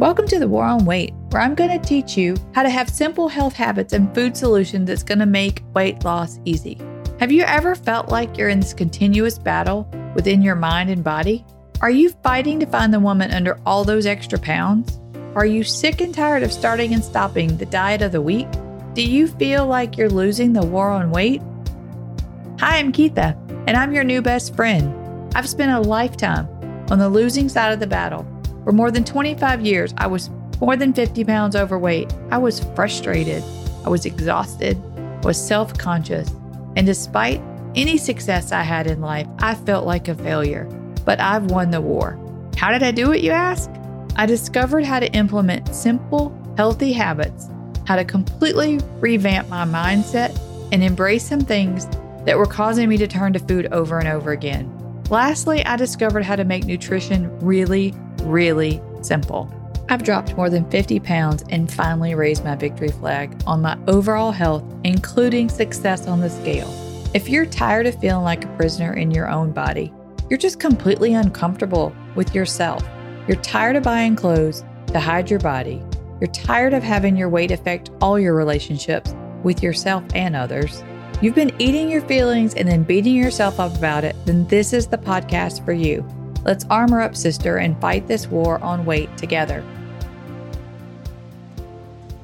Welcome to the War on Weight, where I'm going to teach you how to have simple health habits and food solutions that's going to make weight loss easy. Have you ever felt like you're in this continuous battle within your mind and body? Are you fighting to find the woman under all those extra pounds? Are you sick and tired of starting and stopping the diet of the week? Do you feel like you're losing the war on weight? Hi, I'm Keatha, and I'm your new best friend. I've spent a lifetime on the losing side of the battle for more than 25 years, I was more than 50 pounds overweight. I was frustrated. I was exhausted, was self conscious. And despite any success I had in life, I felt like a failure. But I've won the war. How did I do it, you ask? I discovered how to implement simple, healthy habits, how to completely revamp my mindset, and embrace some things that were causing me to turn to food over and over again. Lastly, I discovered how to make nutrition really, really simple. I've dropped more than 50 pounds and finally raised my victory flag on my overall health, including success on the scale. If you're tired of feeling like a prisoner in your own body, you're just completely uncomfortable with yourself. You're tired of buying clothes to hide your body. You're tired of having your weight affect all your relationships with yourself and others. You've been eating your feelings and then beating yourself up about it, then this is the podcast for you. Let's armor up, sister, and fight this war on weight together.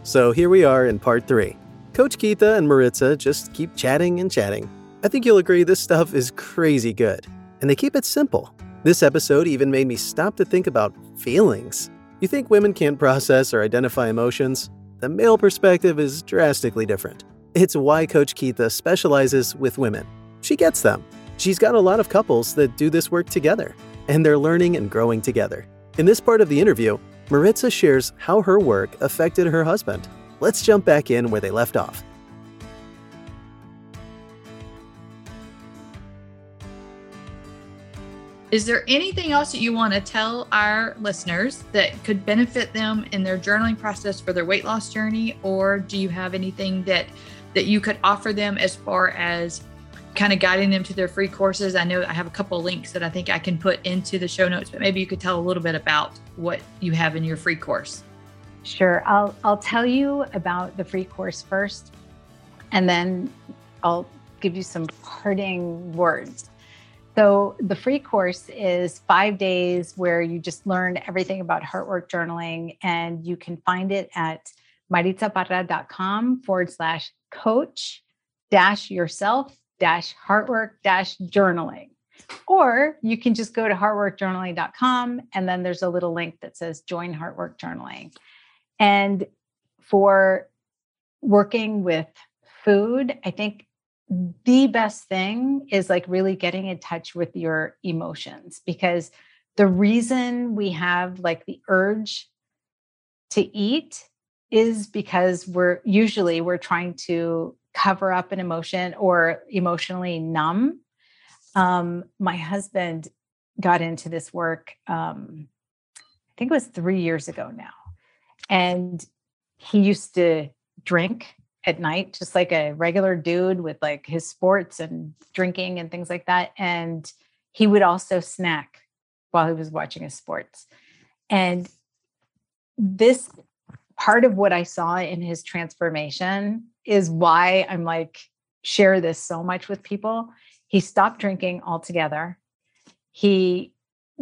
So here we are in part three. Coach Keatha and Maritza just keep chatting and chatting. I think you'll agree this stuff is crazy good, and they keep it simple. This episode even made me stop to think about feelings. You think women can't process or identify emotions? The male perspective is drastically different. It's why Coach Keatha specializes with women. She gets them. She's got a lot of couples that do this work together and they're learning and growing together. In this part of the interview, Maritza shares how her work affected her husband. Let's jump back in where they left off. Is there anything else that you want to tell our listeners that could benefit them in their journaling process for their weight loss journey? Or do you have anything that that you could offer them as far as kind of guiding them to their free courses. I know I have a couple links that I think I can put into the show notes, but maybe you could tell a little bit about what you have in your free course. Sure. I'll I'll tell you about the free course first and then I'll give you some parting words. So the free course is 5 days where you just learn everything about heartwork journaling and you can find it at maritzaparra.com forward slash coach dash yourself heartwork dash journaling. Or you can just go to heartworkjournaling.com and then there's a little link that says join Heartwork Journaling. And for working with food, I think the best thing is like really getting in touch with your emotions because the reason we have like the urge to eat is because we're usually we're trying to cover up an emotion or emotionally numb. Um, my husband got into this work, um, I think it was three years ago now. And he used to drink at night, just like a regular dude with like his sports and drinking and things like that. And he would also snack while he was watching his sports. And this part of what I saw in his transformation is why I'm like, share this so much with people. He stopped drinking altogether. He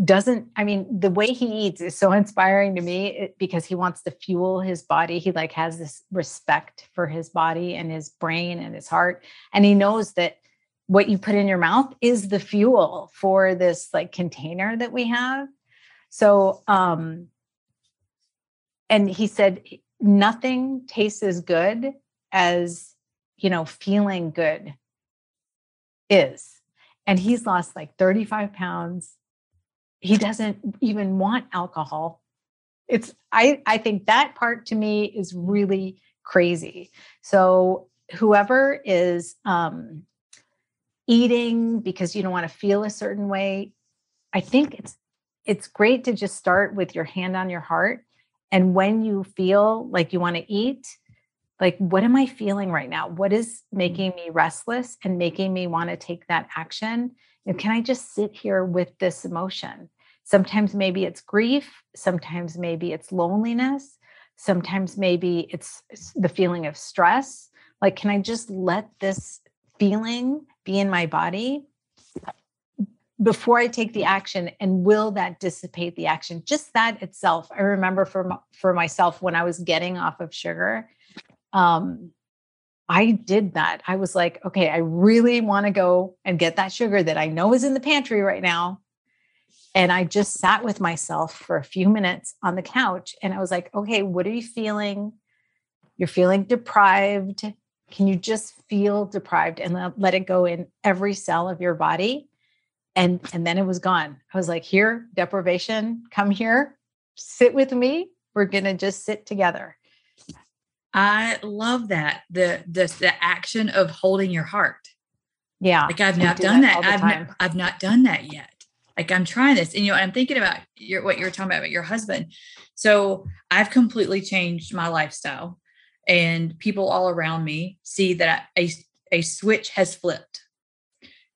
doesn't i mean the way he eats is so inspiring to me because he wants to fuel his body he like has this respect for his body and his brain and his heart and he knows that what you put in your mouth is the fuel for this like container that we have so um and he said nothing tastes as good as you know feeling good is and he's lost like 35 pounds. He doesn't even want alcohol. It's i i think that part to me is really crazy. So whoever is um eating because you don't want to feel a certain way i think it's it's great to just start with your hand on your heart. And when you feel like you want to eat like what am i feeling right now what is mm-hmm. making me restless and making me want to take that action and can i just sit here with this emotion Sometimes maybe it's grief, sometimes maybe it's loneliness, sometimes maybe it's the feeling of stress. Like, can I just let this feeling be in my body before I take the action? And will that dissipate the action? Just that itself. I remember for, for myself when I was getting off of sugar, um, I did that. I was like, okay, I really want to go and get that sugar that I know is in the pantry right now. And I just sat with myself for a few minutes on the couch and I was like, okay, what are you feeling? You're feeling deprived. Can you just feel deprived and let it go in every cell of your body? And and then it was gone. I was like, here, deprivation, come here, sit with me. We're going to just sit together. I love that the the the action of holding your heart. Yeah, like I've not done that. that. I've not, I've not done that yet. Like I'm trying this, and you know, I'm thinking about your what you're talking about, about your husband. So I've completely changed my lifestyle, and people all around me see that a a switch has flipped.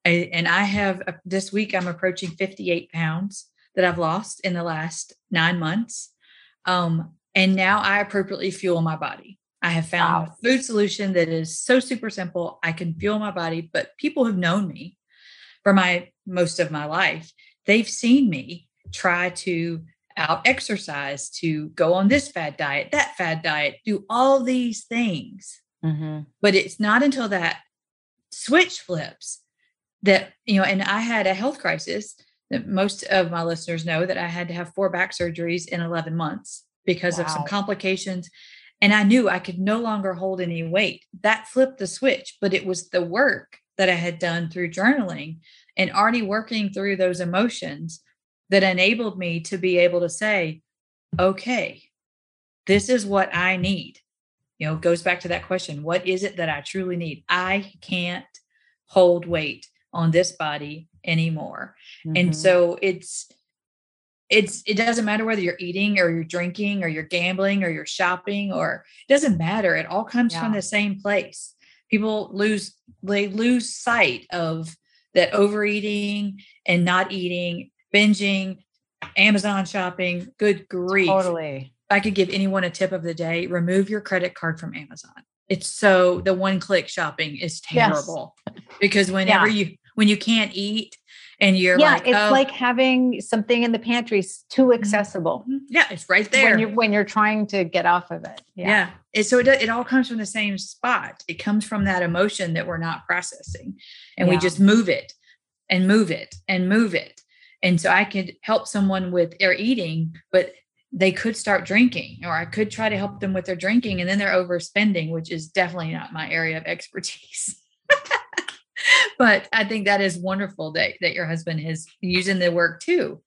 I, and I have uh, this week I'm approaching 58 pounds that I've lost in the last nine months. Um, and now I appropriately fuel my body. I have found wow. a food solution that is so super simple. I can fuel my body, but people have known me for my most of my life. They've seen me try to out exercise, to go on this fad diet, that fad diet, do all these things. Mm-hmm. But it's not until that switch flips that, you know, and I had a health crisis that most of my listeners know that I had to have four back surgeries in 11 months because wow. of some complications and I knew I could no longer hold any weight. That flipped the switch, but it was the work that I had done through journaling and already working through those emotions that enabled me to be able to say, okay, this is what I need. You know, goes back to that question what is it that I truly need? I can't hold weight on this body anymore. Mm-hmm. And so it's, it's it doesn't matter whether you're eating or you're drinking or you're gambling or you're shopping or it doesn't matter it all comes yeah. from the same place people lose they lose sight of that overeating and not eating binging amazon shopping good grief totally i could give anyone a tip of the day remove your credit card from amazon it's so the one click shopping is terrible yes. because whenever yeah. you when you can't eat and you're yeah, like, it's oh. like having something in the pantry too mm-hmm. accessible. Yeah, it's right there when you're when you're trying to get off of it. Yeah, yeah. It, so it it all comes from the same spot. It comes from that emotion that we're not processing, and yeah. we just move it and move it and move it. And so I could help someone with their eating, but they could start drinking, or I could try to help them with their drinking, and then they're overspending, which is definitely not my area of expertise. but I think that is wonderful that, that your husband is using the work too.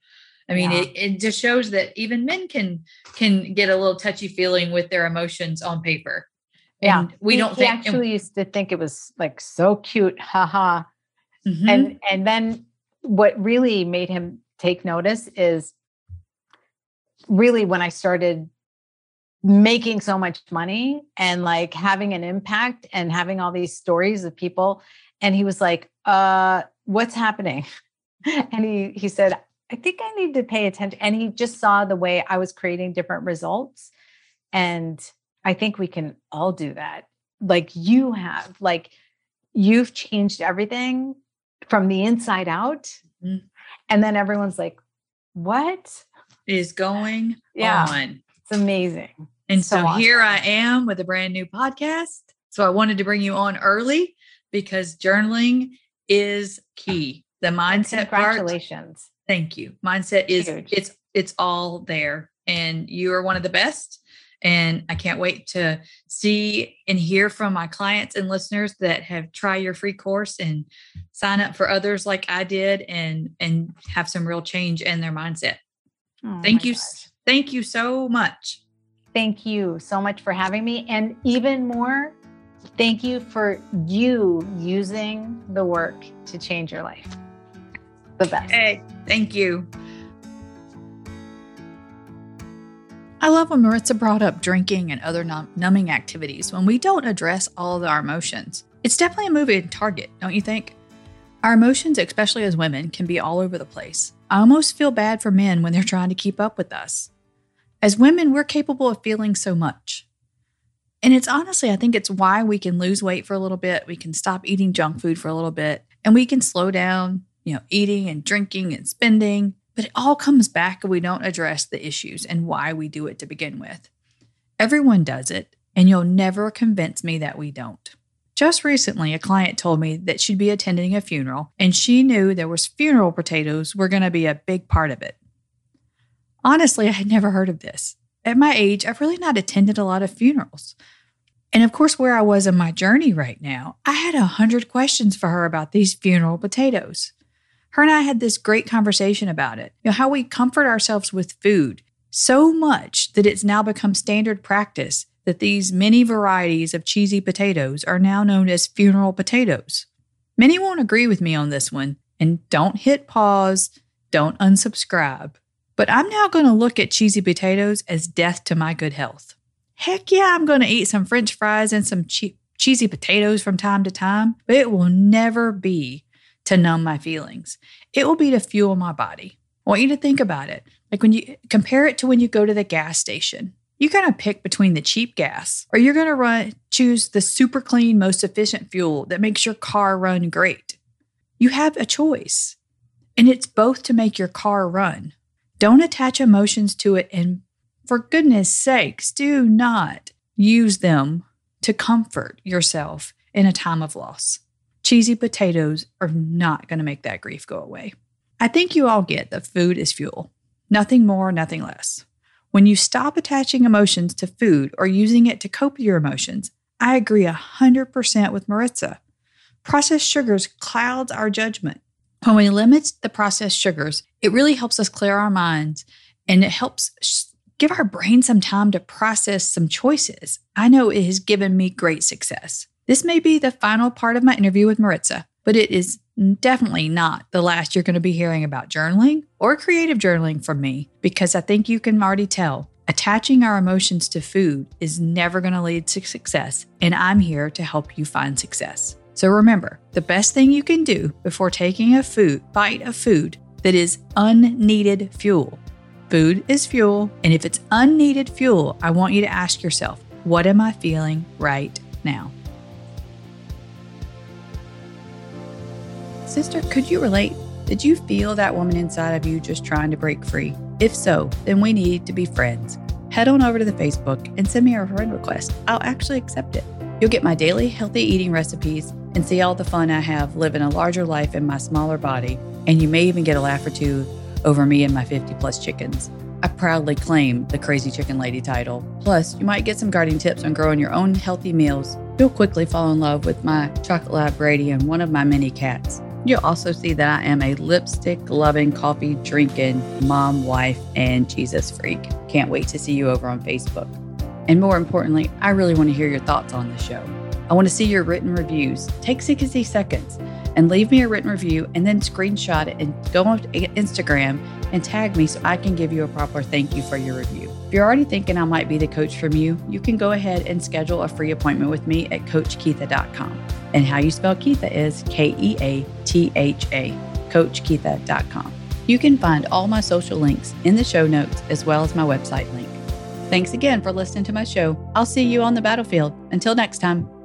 I mean, yeah. it, it just shows that even men can can get a little touchy feeling with their emotions on paper. And yeah, we don't he, think, actually and, used to think it was like so cute, haha. Mm-hmm. And and then what really made him take notice is really when I started making so much money and like having an impact and having all these stories of people and he was like uh what's happening? And he he said i think i need to pay attention and he just saw the way i was creating different results. And i think we can all do that. Like you have like you've changed everything from the inside out. Mm-hmm. and then everyone's like what is going yeah, on? It's amazing. And so, so awesome. here i am with a brand new podcast. So i wanted to bring you on early because journaling is key. The mindset congratulations. Part, thank you. Mindset is Huge. it's it's all there and you are one of the best and I can't wait to see and hear from my clients and listeners that have tried your free course and sign up for others like I did and and have some real change in their mindset. Oh thank you. Gosh. Thank you so much. Thank you so much for having me. And even more, Thank you for you using the work to change your life. The best. Hey, thank you. I love when Maritza brought up drinking and other num- numbing activities when we don't address all of our emotions. It's definitely a moving target, don't you think? Our emotions, especially as women, can be all over the place. I almost feel bad for men when they're trying to keep up with us. As women, we're capable of feeling so much. And it's honestly, I think it's why we can lose weight for a little bit. We can stop eating junk food for a little bit and we can slow down, you know, eating and drinking and spending. But it all comes back if we don't address the issues and why we do it to begin with. Everyone does it, and you'll never convince me that we don't. Just recently, a client told me that she'd be attending a funeral and she knew there was funeral potatoes were going to be a big part of it. Honestly, I had never heard of this. At my age, I've really not attended a lot of funerals. And of course, where I was in my journey right now, I had a hundred questions for her about these funeral potatoes. Her and I had this great conversation about it. You know, how we comfort ourselves with food so much that it's now become standard practice that these many varieties of cheesy potatoes are now known as funeral potatoes. Many won't agree with me on this one, and don't hit pause, don't unsubscribe. But I'm now going to look at cheesy potatoes as death to my good health. Heck yeah, I'm going to eat some french fries and some che- cheesy potatoes from time to time, but it will never be to numb my feelings. It will be to fuel my body. I want you to think about it. Like when you compare it to when you go to the gas station you're going to pick between the cheap gas or you're going to run choose the super clean most efficient fuel that makes your car run great you have a choice and it's both to make your car run don't attach emotions to it and for goodness sakes do not use them to comfort yourself in a time of loss cheesy potatoes are not going to make that grief go away i think you all get that food is fuel nothing more nothing less when you stop attaching emotions to food or using it to cope with your emotions, I agree 100% with Maritza. Processed sugars clouds our judgment. When we limit the processed sugars, it really helps us clear our minds and it helps give our brain some time to process some choices. I know it has given me great success. This may be the final part of my interview with Maritza, but it is definitely not the last you're going to be hearing about journaling or creative journaling from me because I think you can already tell attaching our emotions to food is never going to lead to success, and I'm here to help you find success. So remember, the best thing you can do before taking a food bite of food that is unneeded fuel. Food is fuel, and if it's unneeded fuel, I want you to ask yourself, what am I feeling right now? Sister, could you relate? Did you feel that woman inside of you just trying to break free? If so, then we need to be friends. Head on over to the Facebook and send me a friend request. I'll actually accept it. You'll get my daily healthy eating recipes and see all the fun I have living a larger life in my smaller body. And you may even get a laugh or two over me and my 50 plus chickens. I proudly claim the Crazy Chicken Lady title. Plus, you might get some gardening tips on growing your own healthy meals. You'll quickly fall in love with my chocolate lab Brady and one of my many cats. You'll also see that I am a lipstick loving, coffee drinking mom, wife, and Jesus freak. Can't wait to see you over on Facebook. And more importantly, I really want to hear your thoughts on the show. I want to see your written reviews. Take 60 seconds and leave me a written review and then screenshot it and go on Instagram and tag me so I can give you a proper thank you for your review. If you're already thinking I might be the coach from you, you can go ahead and schedule a free appointment with me at CoachKeatha.com. And how you spell Keatha is K E A T H A, CoachKeatha.com. You can find all my social links in the show notes as well as my website link. Thanks again for listening to my show. I'll see you on the battlefield. Until next time.